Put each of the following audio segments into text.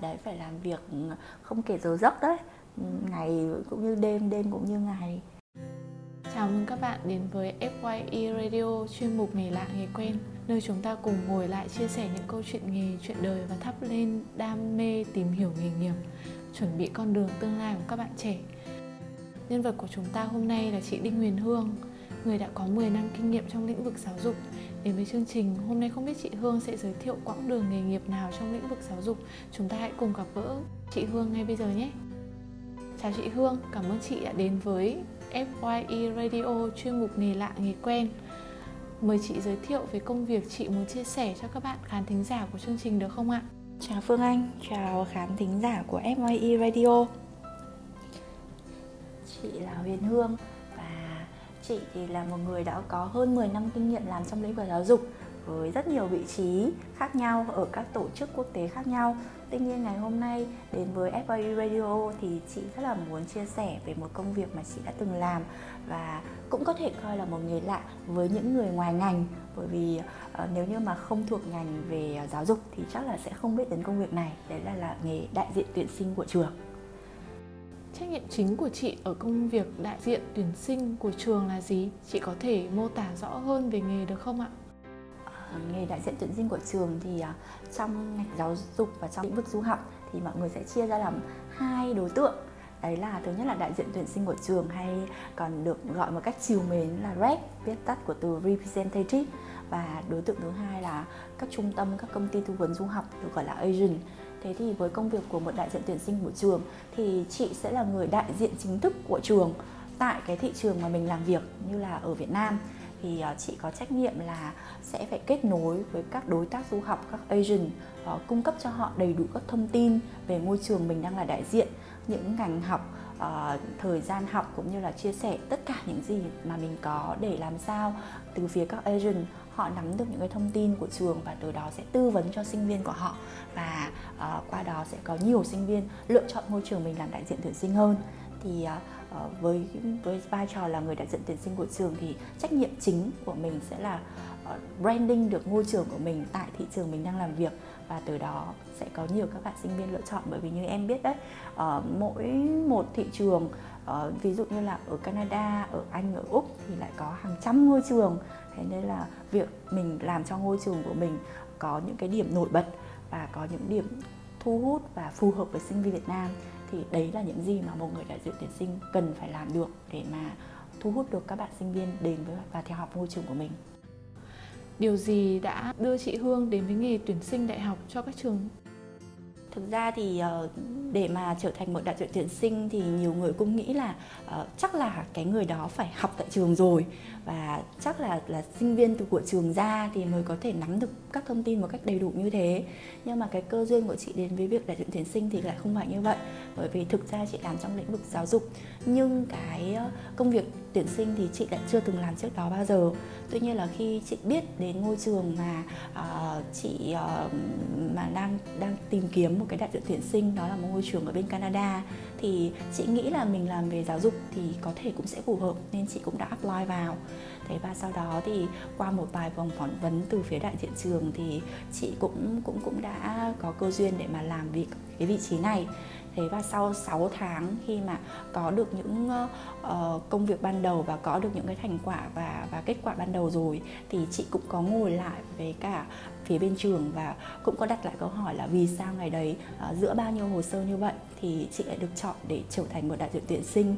đấy phải làm việc ừ, không kể giờ giấc đấy ừ, ngày cũng như đêm đêm cũng như ngày Chào mừng các bạn đến với FYE Radio chuyên mục nghề lạ nghề quen nơi chúng ta cùng ngồi lại chia sẻ những câu chuyện nghề, chuyện đời và thắp lên đam mê tìm hiểu nghề nghiệp, chuẩn bị con đường tương lai của các bạn trẻ. Nhân vật của chúng ta hôm nay là chị Đinh Huyền Hương, người đã có 10 năm kinh nghiệm trong lĩnh vực giáo dục. Đến với chương trình, hôm nay không biết chị Hương sẽ giới thiệu quãng đường nghề nghiệp nào trong lĩnh vực giáo dục. Chúng ta hãy cùng gặp gỡ chị Hương ngay bây giờ nhé. Chào chị Hương, cảm ơn chị đã đến với FYE Radio chuyên mục nghề lạ nghề quen. Mời chị giới thiệu về công việc chị muốn chia sẻ cho các bạn khán thính giả của chương trình được không ạ? Chào Phương Anh, chào khán thính giả của FYE Radio. Chị là Huyền Hương chị thì là một người đã có hơn 10 năm kinh nghiệm làm trong lĩnh vực giáo dục với rất nhiều vị trí khác nhau ở các tổ chức quốc tế khác nhau. Tuy nhiên ngày hôm nay đến với FIU Radio thì chị rất là muốn chia sẻ về một công việc mà chị đã từng làm và cũng có thể coi là một nghề lạ với những người ngoài ngành. Bởi vì uh, nếu như mà không thuộc ngành về giáo dục thì chắc là sẽ không biết đến công việc này. Đấy là là nghề đại diện tuyển sinh của trường. Trách nhiệm chính của chị ở công việc đại diện tuyển sinh của trường là gì? Chị có thể mô tả rõ hơn về nghề được không ạ? À, nghề đại diện tuyển sinh của trường thì à, trong ngành giáo dục và trong lĩnh vực du học thì mọi người sẽ chia ra làm hai đối tượng đấy là, thứ nhất là đại diện tuyển sinh của trường hay còn được gọi một cách chiều mến là rep, viết tắt của từ representative và đối tượng thứ hai là các trung tâm, các công ty tư vấn du học được gọi là agent thế thì với công việc của một đại diện tuyển sinh của trường thì chị sẽ là người đại diện chính thức của trường tại cái thị trường mà mình làm việc như là ở Việt Nam. Thì ờ, chị có trách nhiệm là sẽ phải kết nối với các đối tác du học các agent ờ, cung cấp cho họ đầy đủ các thông tin về ngôi trường mình đang là đại diện những ngành học uh, thời gian học cũng như là chia sẻ tất cả những gì mà mình có để làm sao từ phía các agent họ nắm được những cái thông tin của trường và từ đó sẽ tư vấn cho sinh viên của họ và uh, qua đó sẽ có nhiều sinh viên lựa chọn ngôi trường mình làm đại diện tuyển sinh hơn. Thì uh, với với vai trò là người đại diện tuyển sinh của trường thì trách nhiệm chính của mình sẽ là uh, branding được ngôi trường của mình tại thị trường mình đang làm việc và từ đó sẽ có nhiều các bạn sinh viên lựa chọn. Bởi vì như em biết đấy uh, mỗi một thị trường uh, ví dụ như là ở Canada, ở Anh, ở Úc thì lại có hàng trăm ngôi trường thế nên là việc mình làm cho ngôi trường của mình có những cái điểm nổi bật và có những điểm thu hút và phù hợp với sinh viên Việt Nam thì đấy là những gì mà một người đại diện tuyển sinh cần phải làm được để mà thu hút được các bạn sinh viên đến với và theo học ngôi trường của mình. Điều gì đã đưa chị Hương đến với nghề tuyển sinh đại học cho các trường? Thực ra thì ờ, để mà trở thành một đại diện tuyển sinh thì nhiều người cũng nghĩ là uh, chắc là cái người đó phải học tại trường rồi. Và chắc là là sinh viên từ của trường ra thì mới có thể nắm được các thông tin một cách đầy đủ như thế. Nhưng mà cái cơ duyên của chị đến với việc đại diện tuyển sinh thì lại không phải như vậy. Bởi vì thực ra chị làm trong lĩnh vực giáo dục. Nhưng cái ờ, công việc tuyển sinh thì chị lại chưa từng làm trước đó bao giờ. Tuy nhiên là khi chị biết đến ngôi trường mà uh, chị uh, mà đang đang tìm kiếm một cái đại diện tuyển sinh đó là một ngôi trường ở bên Canada thì chị nghĩ là mình làm về giáo dục thì có thể cũng sẽ phù hợp nên chị cũng đã apply vào. Thế và sau đó thì qua một vài vòng phỏng vấn từ phía đại diện trường thì chị cũng cũng cũng đã có cơ duyên để mà làm việc cái vị trí này thế và sau 6 tháng khi mà có được những uh, công việc ban đầu và có được những cái thành quả và và kết quả ban đầu rồi thì chị cũng có ngồi lại với cả phía bên trường và cũng có đặt lại câu hỏi là vì sao ngày đấy uh, giữa bao nhiêu hồ sơ như vậy thì chị lại được chọn để trở thành một đại diện tuyển sinh.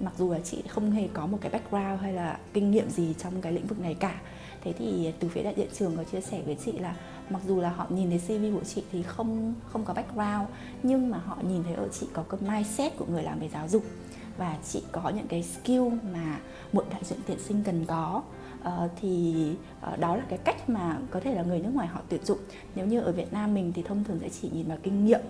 Mặc dù là chị không hề có một cái background hay là kinh nghiệm gì trong cái lĩnh vực này cả. Thế thì từ phía đại diện trường có chia sẻ với chị là mặc dù là họ nhìn thấy CV của chị thì không không có background nhưng mà họ nhìn thấy ở chị có cái mindset của người làm về giáo dục. Và chị có những cái skill mà một đại diện tuyển sinh cần có. Uh, thì Ờ, đó là cái cách mà có thể là người nước ngoài họ tuyển dụng. Nếu như ở Việt Nam mình thì thông thường sẽ chỉ nhìn vào kinh nghiệm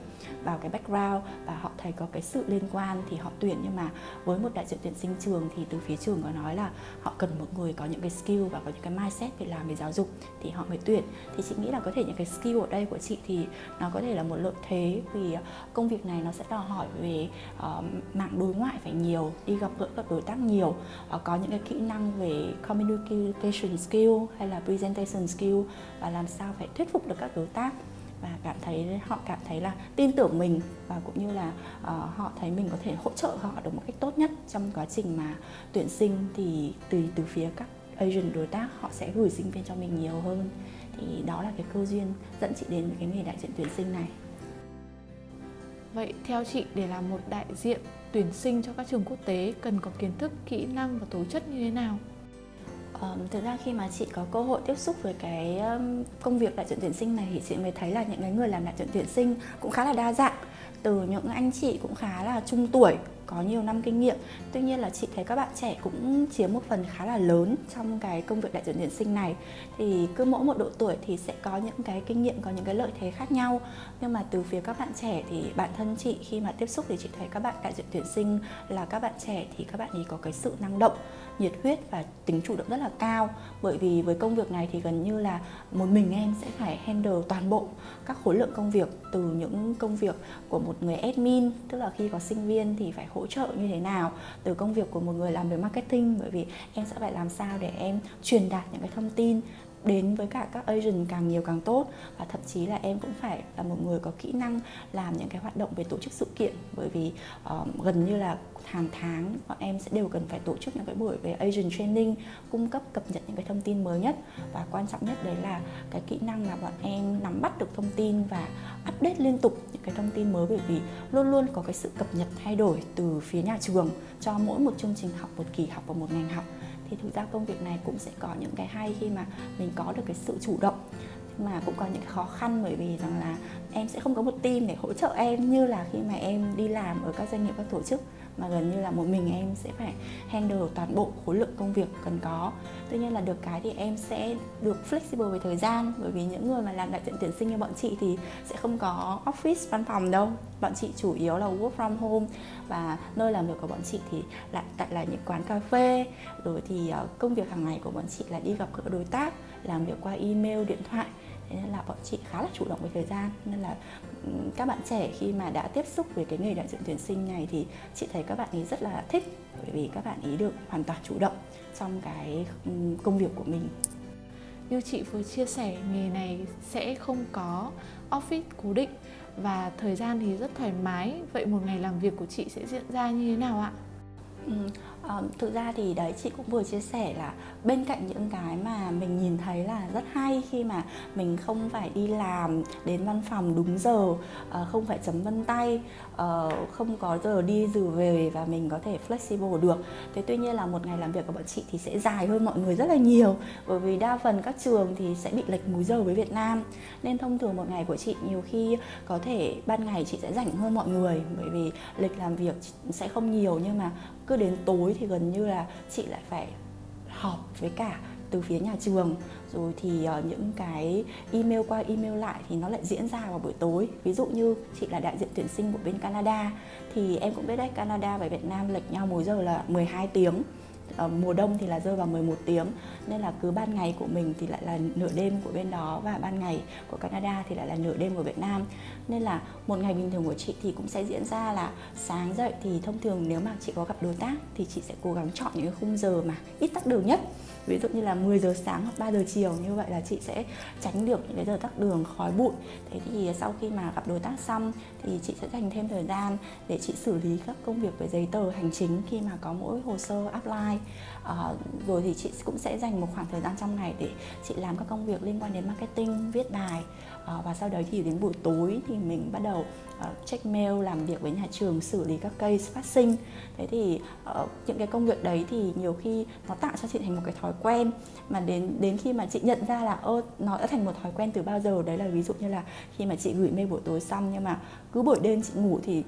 vào cái background và họ thấy có cái sự liên quan thì họ tuyển. Nhưng mà với một đại diện tuyển sinh trường thì từ phía trường có nói là họ cần một người có những cái skill và có những cái mindset về làm về giáo dục thì họ mới tuyển. Thì chị nghĩ là có thể những cái skill ở đây của chị thì nó có thể là một lợi thế vì ờ, công việc này nó sẽ đòi hỏi về uh, mạng đối ngoại phải nhiều đi gặp gỡ các đối tác nhiều uh, có những cái kỹ năng về communication skill hay là presentation skill và làm sao phải thuyết phục được các đối tác và cảm thấy họ cảm thấy là tin tưởng mình và cũng như là uh, họ thấy mình có thể hỗ trợ họ được một cách tốt nhất trong quá trình mà tuyển sinh thì từ từ phía các agent đối tác họ sẽ gửi sinh viên cho mình nhiều hơn thì đó là cái cơ duyên dẫn chị đến cái nghề đại diện tuyển sinh này Vậy theo chị để làm một đại diện tuyển sinh cho các trường quốc tế cần có kiến thức, kỹ năng và tố chất như thế nào? Um, thực ra khi mà chị có cơ hội tiếp xúc với cái um, công việc đại diện tuyển sinh này thì chị mới thấy là những cái người làm đại diện tuyển sinh cũng khá là đa dạng. Từ những anh chị cũng khá là trung tuổi có nhiều năm kinh nghiệm. Tuy nhiên là chị thấy các bạn trẻ cũng chiếm một phần khá là lớn trong cái công việc đại diện tuyển sinh này. Thì cứ mỗi một độ tuổi thì sẽ có những cái kinh nghiệm, có những cái lợi thế khác nhau. Nhưng mà từ phía các bạn trẻ thì bản thân chị khi mà tiếp xúc thì chị thấy các bạn đại diện tuyển sinh là các bạn trẻ thì các bạn ấy có cái sự năng động, nhiệt huyết và tính chủ động rất là cao. Bởi vì với công việc này thì gần như là một mình em sẽ phải handle toàn bộ các khối lượng công việc, từ những công việc của một người admin, tức là khi có sinh viên thì phải hỗ trợ như thế nào từ công việc của một người làm về marketing? Bởi vì em sẽ phải làm sao để em truyền đạt những cái thông tin đến với cả các agent càng nhiều càng tốt. Và thậm chí là em cũng phải là một người có kỹ năng làm những cái hoạt động về tổ chức sự kiện. Bởi vì uh, gần như là hàng tháng bọn em sẽ đều cần phải tổ chức những cái buổi về agent training cung cấp cập nhật những cái thông tin mới nhất. Và quan trọng nhất đấy là cái kỹ năng là bọn em nắm bắt được thông tin và update liên tục những cái thông tin mới. Bởi vì luôn luôn có cái sự cập nhật thay đổi từ phía nhà trường cho mỗi một chương trình học một kỳ học và một ngành học thì thực ra công việc này cũng sẽ có những cái hay khi mà mình có được cái sự chủ động. Nhưng mà cũng có những khó khăn bởi vì rằng là em sẽ không có một team để hỗ trợ em như là khi mà em đi làm ở các doanh nghiệp, các tổ chức mà gần như là một mình em sẽ phải handle toàn bộ khối lượng công việc cần có. Tuy nhiên là được cái thì em sẽ được flexible về thời gian. Bởi vì những người mà làm đại diện tuyển sinh như bọn chị thì sẽ không có office, văn phòng đâu. Bọn chị chủ yếu là work from home. Và nơi làm việc của bọn chị thì lại, tại là những quán cà phê. Rồi thì ờ, công việc hàng ngày của bọn chị là đi gặp các đối tác, làm việc qua email, điện thoại thế nên là bọn chị khá là chủ động về thời gian. Nên là các bạn trẻ khi mà đã tiếp xúc với cái nghề đại diện tuyển sinh này thì chị thấy các bạn ấy rất là thích, bởi vì các bạn ấy được hoàn toàn chủ động trong cái công việc của mình. Như chị vừa chia sẻ, nghề này sẽ không có office cố định và thời gian thì rất thoải mái. Vậy một ngày làm việc của chị sẽ diễn ra như thế nào ạ? Ừ, um, thực ra thì đấy chị cũng vừa chia sẻ là bên cạnh những cái mà mình nhìn thấy là rất hay khi mà mình không phải đi làm đến văn phòng đúng giờ uh, không phải chấm vân tay uh, không có giờ đi giờ về và mình có thể flexible được. Thế tuy nhiên là một ngày làm việc của bọn chị thì sẽ dài hơn mọi người rất là nhiều bởi vì đa phần các trường thì sẽ bị lệch múi giờ với Việt Nam. Nên thông thường một ngày của chị nhiều khi có thể ban ngày chị sẽ rảnh hơn mọi người bởi vì lịch làm việc sẽ không nhiều nhưng mà cứ đến tối thì gần như là chị lại phải họp với cả từ phía nhà trường. Rồi thì uh, những cái email qua email lại thì nó lại diễn ra vào buổi tối. Ví dụ như chị là đại diện tuyển sinh của bên Canada thì em cũng biết đấy Canada và Việt Nam lệch nhau mỗi giờ là 12 tiếng. Ờ, mùa đông thì là rơi vào 11 tiếng, nên là cứ ban ngày của mình thì lại là nửa đêm của bên đó và ban ngày của Canada thì lại là nửa đêm của Việt Nam. Nên là một ngày bình thường của chị thì cũng sẽ diễn ra là sáng dậy thì thông thường nếu mà chị có gặp đối tác thì chị sẽ cố gắng chọn những cái khung giờ mà ít tắc đường nhất. Ví dụ như là 10 giờ sáng hoặc 3 giờ chiều, như vậy là chị sẽ tránh được những cái giờ tắc đường khói bụi. Thế thì sau khi mà gặp đối tác xong thì chị sẽ dành thêm thời gian để chị xử lý các công việc về giấy tờ hành chính khi mà có mỗi hồ sơ apply à, rồi thì chị cũng sẽ dành một khoảng thời gian trong ngày để chị làm các công việc liên quan đến marketing viết bài. À, và sau đấy thì đến buổi tối thì mình bắt đầu uh, check mail làm việc với nhà trường xử lý các case phát sinh. Thế thì uh, những cái công việc đấy thì nhiều khi nó tạo cho chị thành một cái thói quen. Mà đến đến khi mà chị nhận ra là ơ nó đã thành một thói quen từ bao giờ đấy là ví dụ như là khi mà chị gửi mail buổi tối xong nhưng mà cứ buổi đêm chị ngủ thì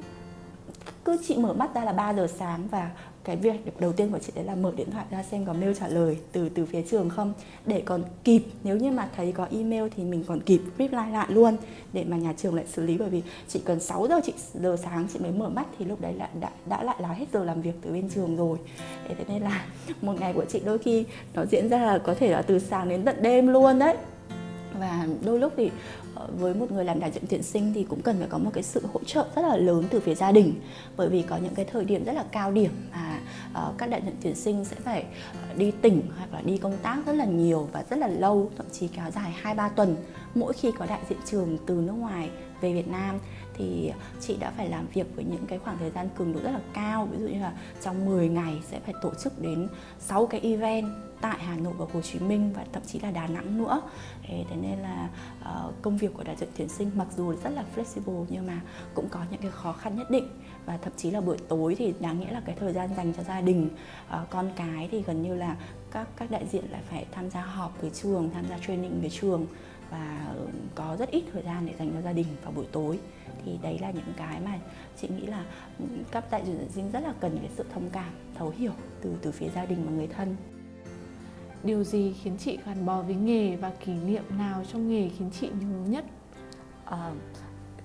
cứ chị mở mắt ra là 3 giờ sáng và cái việc đầu tiên của chị đấy là mở điện thoại ra xem có mail trả lời từ từ phía trường không. Để còn kịp nếu như mà thấy có email thì mình còn kịp reply lại luôn để mà nhà trường lại xử lý. Bởi vì chỉ cần 6 giờ chị giờ sáng chị mới mở mắt thì lúc đấy là đã, đã lại là hết giờ làm việc từ bên trường rồi. Thế nên là một ngày của chị đôi khi nó diễn ra là có thể là từ sáng đến tận đêm luôn đấy và đôi lúc thì ờ, với một người làm đại diện tuyển sinh thì cũng cần phải có một cái sự hỗ trợ rất là lớn từ phía gia đình. Bởi vì có những cái thời điểm rất là cao điểm mà ờ, các đại diện tuyển sinh sẽ phải ờ, đi tỉnh hoặc là đi công tác rất là nhiều và rất là lâu, thậm chí kéo dài hai ba tuần mỗi khi có đại diện trường từ nước ngoài về Việt Nam thì chị đã phải làm việc với những cái khoảng thời gian cường độ rất là cao. Ví dụ như là trong 10 ngày sẽ phải tổ chức đến 6 cái event tại Hà Nội và Hồ Chí Minh và thậm chí là Đà Nẵng nữa. Thế nên là ờ, công việc của đại diện tuyển sinh mặc dù rất là flexible nhưng mà cũng có những cái khó khăn nhất định. Và thậm chí là buổi tối thì đáng nghĩa là cái thời gian dành cho gia đình ờ, con cái thì gần như là các các đại diện lại phải tham gia họp với trường, tham gia training với trường và có rất ít thời gian để dành cho gia đình vào buổi tối. Thì đấy là những cái mà chị nghĩ là các đại diện sinh rất là cần cái sự thông cảm thấu hiểu từ từ phía gia đình và người thân. Điều gì khiến chị gắn bó với nghề và kỷ niệm nào trong nghề khiến chị nhớ nhất? À,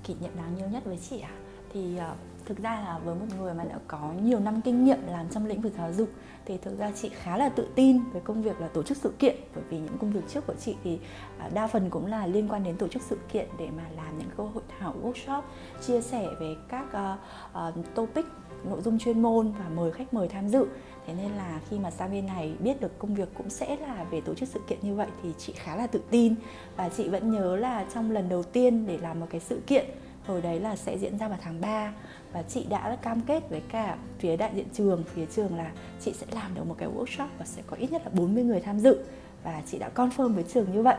kỷ niệm đáng nhớ nhất với chị à thì uh, thực ra là với một người mà đã có nhiều năm kinh nghiệm làm trong lĩnh vực giáo dục thì thực ra chị khá là tự tin với công việc là tổ chức sự kiện. Bởi vì những công việc trước của chị thì à, đa phần cũng là liên quan đến tổ chức sự kiện để mà làm những cơ hội thảo workshop chia sẻ về các uh, uh, topic nội dung chuyên môn và mời khách mời tham dự. Thế nên là khi mà sang bên này biết được công việc cũng sẽ là về tổ chức sự kiện như vậy thì chị khá là tự tin. Và chị vẫn nhớ là trong lần đầu tiên để làm một cái sự kiện hồi đấy là sẽ diễn ra vào tháng 3 và chị đã cam kết với cả phía đại diện trường. Phía trường là chị sẽ làm được một cái workshop và sẽ có ít nhất là 40 người tham dự và chị đã confirm với trường như vậy.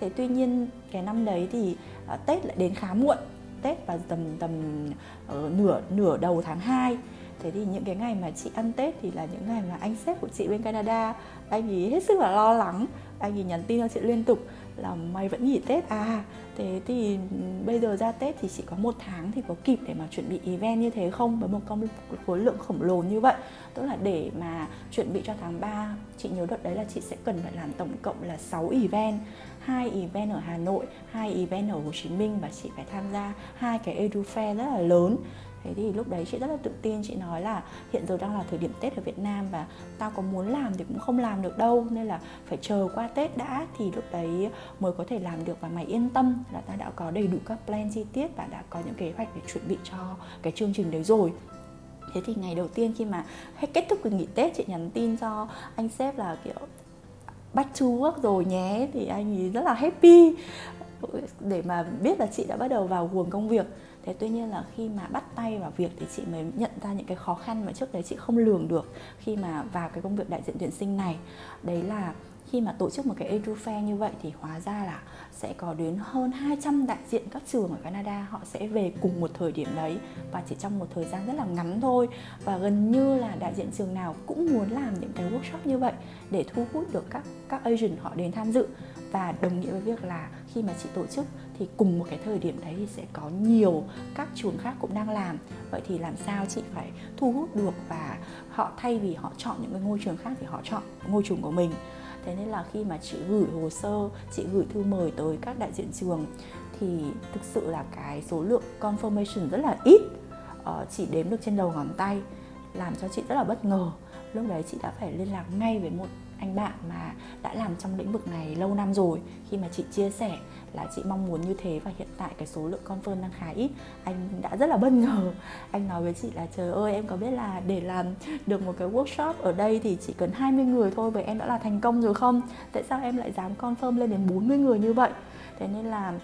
Thế tuy nhiên cái năm đấy thì uh, Tết lại đến khá muộn. Tết vào tầm tầm uh, nửa nửa đầu tháng 2 thế thì những cái ngày mà chị ăn Tết thì là những ngày mà anh sếp của chị bên Canada anh ấy hết sức là lo lắng anh ấy nhắn tin cho chị liên tục là mày vẫn nghỉ Tết à? Thế thì bây giờ ra Tết thì chỉ có một tháng thì có kịp để mà chuẩn bị event như thế không? Với một công khối lượng khổng lồ như vậy. Tức là để mà chuẩn bị cho tháng 3 chị nhớ đợt đấy là chị sẽ cần phải làm tổng cộng là 6 event. Hai event ở Hà Nội, hai event ở Hồ Chí Minh và chị phải tham gia hai cái edu fair rất là lớn thế thì lúc đấy chị rất là tự tin, chị nói là hiện giờ đang là thời điểm tết ở việt nam và tao có muốn làm thì cũng không làm được đâu, nên là phải chờ qua tết đã thì lúc đấy mới có thể làm được. Và mày yên tâm là ta đã có đầy đủ các plan chi tiết và đã có những kế hoạch để chuẩn bị cho cái chương trình đấy rồi. Thế thì ngày đầu tiên khi mà hết kết thúc kỳ nghỉ tết, chị nhắn tin cho anh sếp là, kiểu, bắt chú work rồi nhé, thì anh ấy rất là happy để mà biết là chị đã bắt đầu vào guồng công việc thế tuy nhiên là khi mà bắt tay vào việc thì chị mới nhận ra những cái khó khăn mà trước đấy chị không lường được khi mà vào cái công việc đại diện tuyển sinh này. Đấy là khi mà tổ chức một cái edu fair như vậy thì hóa ra là sẽ có đến hơn 200 đại diện các trường ở Canada, họ sẽ về cùng một thời điểm đấy và chỉ trong một thời gian rất là ngắn thôi. Và gần như là đại diện trường nào cũng muốn làm những cái workshop như vậy để thu hút được các các agent họ đến tham dự. Và đồng nghĩa với việc là khi mà chị tổ chức thì cùng một cái thời điểm đấy thì sẽ có nhiều các trường khác cũng đang làm. Vậy thì làm sao chị phải thu hút được và họ thay vì họ chọn những cái ngôi trường khác thì họ chọn ngôi trường của mình? Thế nên là khi mà chị gửi hồ sơ chị gửi thư mời tới các đại diện trường thì thực sự là cái số lượng confirmation rất là ít. Ờ, chỉ đếm được trên đầu ngón tay làm cho chị rất là bất ngờ. Lúc đấy chị đã phải liên lạc ngay với một anh bạn mà đã làm trong lĩnh vực này lâu năm rồi. Khi mà chị chia sẻ là chị mong muốn như thế và hiện tại cái số lượng confirm đang khá ít, anh đã rất là bất ngờ. Anh nói với chị là, trời ơi, em có biết là để làm được một cái workshop ở đây thì chỉ cần 20 người thôi vậy em đã là thành công rồi không? Tại sao em lại dám confirm lên đến 40 người như vậy? Thế nên là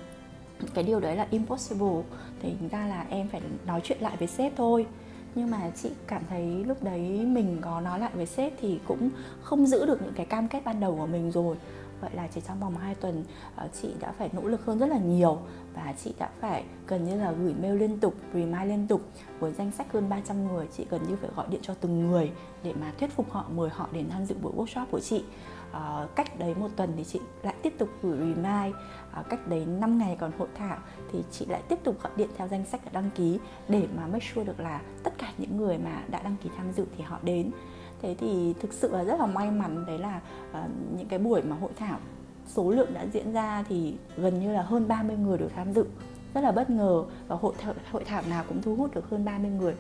cái điều đấy là impossible. Thì ra là em phải nói chuyện lại với sếp thôi nhưng mà chị cảm thấy lúc đấy mình có nói lại với sếp thì cũng không giữ được những cái cam kết ban đầu của mình rồi. Vậy là chỉ trong vòng 2 tuần ờ, chị đã phải nỗ lực hơn rất là nhiều và chị đã phải gần như là gửi mail liên tục, remind liên tục. Với danh sách hơn 300 người chị gần như phải gọi điện cho từng người để mà thuyết phục họ mời họ đến tham dự buổi workshop của chị uh, cách đấy một tuần thì chị lại tiếp tục gửi remind uh, cách đấy 5 ngày còn hội thảo thì chị lại tiếp tục gọi điện theo danh sách đã đăng ký để mà make sure được là tất cả những người mà đã đăng ký tham dự thì họ đến. Thế thì thực sự là rất là may mắn đấy là uh, những cái buổi mà hội thảo số lượng đã diễn ra thì gần như là hơn 30 người được tham dự rất là bất ngờ và hội thảo, hội thảo nào cũng thu hút được hơn 30 người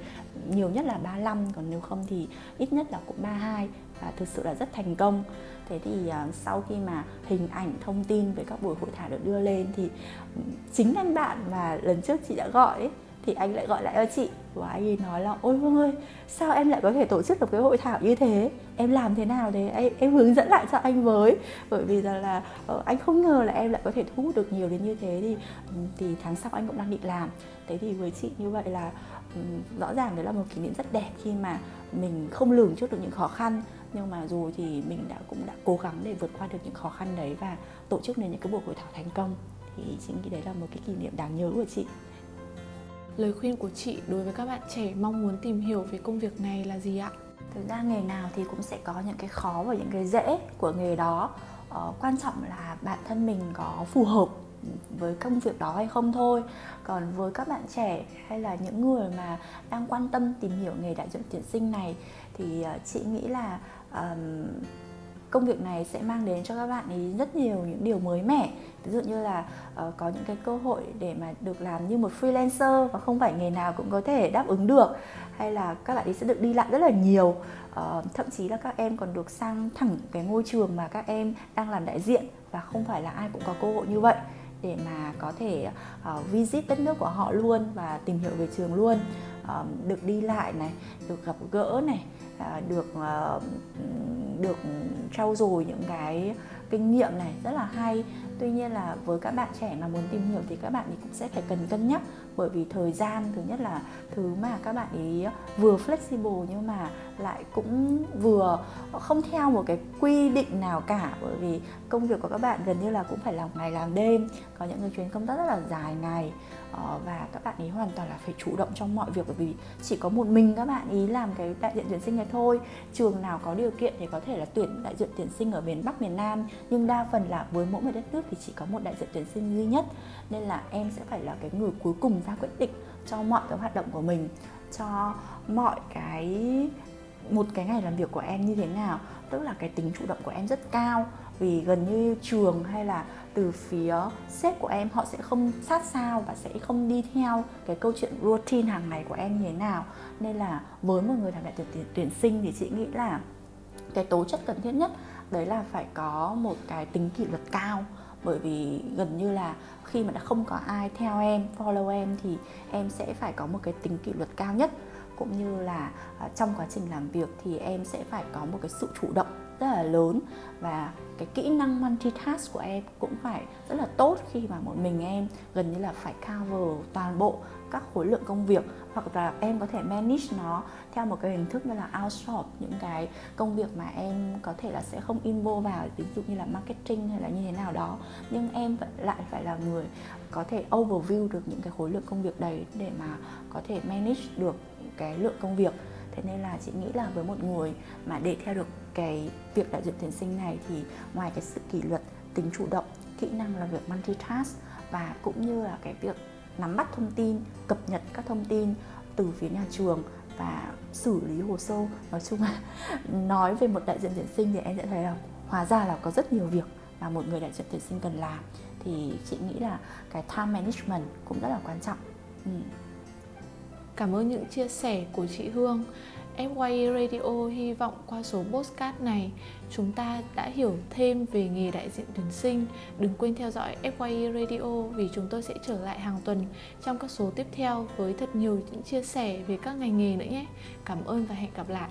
nhiều nhất là 35 còn nếu không thì ít nhất là cũng 32 và thực sự là rất thành công. Thế thì uh, sau khi mà hình ảnh thông tin về các buổi hội thảo được đưa lên thì ừ, chính anh bạn mà lần trước chị đã gọi ấy, thì anh lại gọi lại cho chị. Và anh ấy nói là ôi Hương ơi sao em lại có thể tổ chức được cái hội thảo như thế? Em làm thế nào thế em, em hướng dẫn lại cho anh với? Bởi vì rằng là ờ, anh không ngờ là em lại có thể thu hút được nhiều đến như thế thì ừ, thì tháng sau anh cũng đang định làm. Thế thì với chị như vậy là ừ, rõ ràng đấy là một kỷ niệm rất đẹp khi mà mình không lường trước được những khó khăn. Nhưng mà rồi thì mình đã cũng đã cố gắng để vượt qua được những khó khăn đấy và tổ chức nên những cái buổi hội thảo thành công. Thì chị nghĩ đấy là một cái kỷ niệm đáng nhớ của chị lời khuyên của chị đối với các bạn trẻ mong muốn tìm hiểu về công việc này là gì ạ? Thực ra nghề nào thì cũng sẽ có những cái khó và những cái dễ của nghề đó. Ờ, quan trọng là bản thân mình có phù hợp với công việc đó hay không thôi. Còn với các bạn trẻ hay là những người mà đang quan tâm tìm hiểu nghề đại diện tuyển sinh này thì ờ, chị nghĩ là um, công việc này sẽ mang đến cho các bạn ấy rất nhiều những điều mới mẻ. Ví dụ như là uh, có những cái cơ hội để mà được làm như một freelancer và không phải nghề nào cũng có thể đáp ứng được. Hay là các bạn ấy sẽ được đi lại rất là nhiều. Uh, thậm chí là các em còn được sang thẳng cái ngôi trường mà các em đang làm đại diện và không phải là ai cũng có cơ hội như vậy để mà có thể uh, visit đất nước của họ luôn và tìm hiểu về trường luôn. Uh, được đi lại này được gặp gỡ này À, được à, được trau dồi những cái kinh nghiệm này rất là hay tuy nhiên là với các bạn trẻ mà muốn tìm hiểu thì các bạn ấy cũng sẽ phải cần cân nhắc. Bởi vì thời gian, thứ nhất là thứ mà các bạn ấy vừa flexible nhưng mà lại cũng vừa không theo một cái quy định nào cả. Bởi vì công việc của các bạn gần như là cũng phải làm ngày làm đêm, có những người chuyến công tác rất là dài ngày. Ờ, và các bạn ấy hoàn toàn là phải chủ động trong mọi việc, bởi vì chỉ có một mình các bạn ý làm cái đại diện tuyển sinh này thôi. Trường nào có điều kiện thì có thể là tuyển đại diện tuyển sinh ở miền Bắc, miền Nam, nhưng đa phần là với mỗi một đất nước thì chỉ có một đại diện tuyển sinh duy nhất. Nên là em sẽ phải là cái người cuối cùng ra quyết định cho mọi cái hoạt động của mình, cho mọi cái, một cái ngày làm việc của em như thế nào. Tức là cái tính chủ động của em rất cao, vì gần như trường hay là từ phía sếp của em họ sẽ không sát sao và sẽ không đi theo cái câu chuyện routine hàng ngày của em như thế nào. Nên là với một người làm đại tuyển tuyển sinh thì chị nghĩ là cái tố chất cần thiết nhất, đấy là phải có một cái tính kỷ luật cao bởi vì gần như là khi mà đã không có ai theo em, follow em thì em sẽ phải có một cái tính kỷ luật cao nhất. Cũng như là à, trong quá trình làm việc thì em sẽ phải có một cái sự chủ động rất là lớn và cái kỹ năng multitask của em cũng phải rất là tốt khi mà một mình em gần như là phải cover toàn bộ các khối lượng công việc hoặc là em có thể manage nó theo một cái hình thức như là outsource những cái công việc mà em có thể là sẽ không involve vào, ví dụ như là marketing hay là như thế nào đó. Nhưng em vẫn lại phải là người có thể overview được những cái khối lượng công việc đấy để mà có thể manage được cái lượng công việc thế nên là chị nghĩ là với một người mà để theo được cái việc đại diện tuyển sinh này thì ngoài cái sự kỷ luật, tính chủ động, kỹ năng là việc multitask và cũng như là cái việc nắm bắt thông tin, cập nhật các thông tin từ phía nhà trường và xử lý hồ sơ. Nói chung là nói về một đại diện tuyển sinh thì em sẽ thấy là hóa ra là có rất nhiều việc mà một người đại diện tuyển sinh cần làm. Thì chị nghĩ là cái time management cũng rất là quan trọng. Ừ cảm ơn những chia sẻ của chị Hương FYE Radio hy vọng qua số postcard này, chúng ta đã hiểu thêm về nghề đại diện tuyển sinh. Đừng quên theo dõi FYE Radio vì chúng tôi sẽ trở lại hàng tuần trong các số tiếp theo với thật nhiều những chia sẻ về các ngành nghề nữa nhé. Cảm ơn và hẹn gặp lại.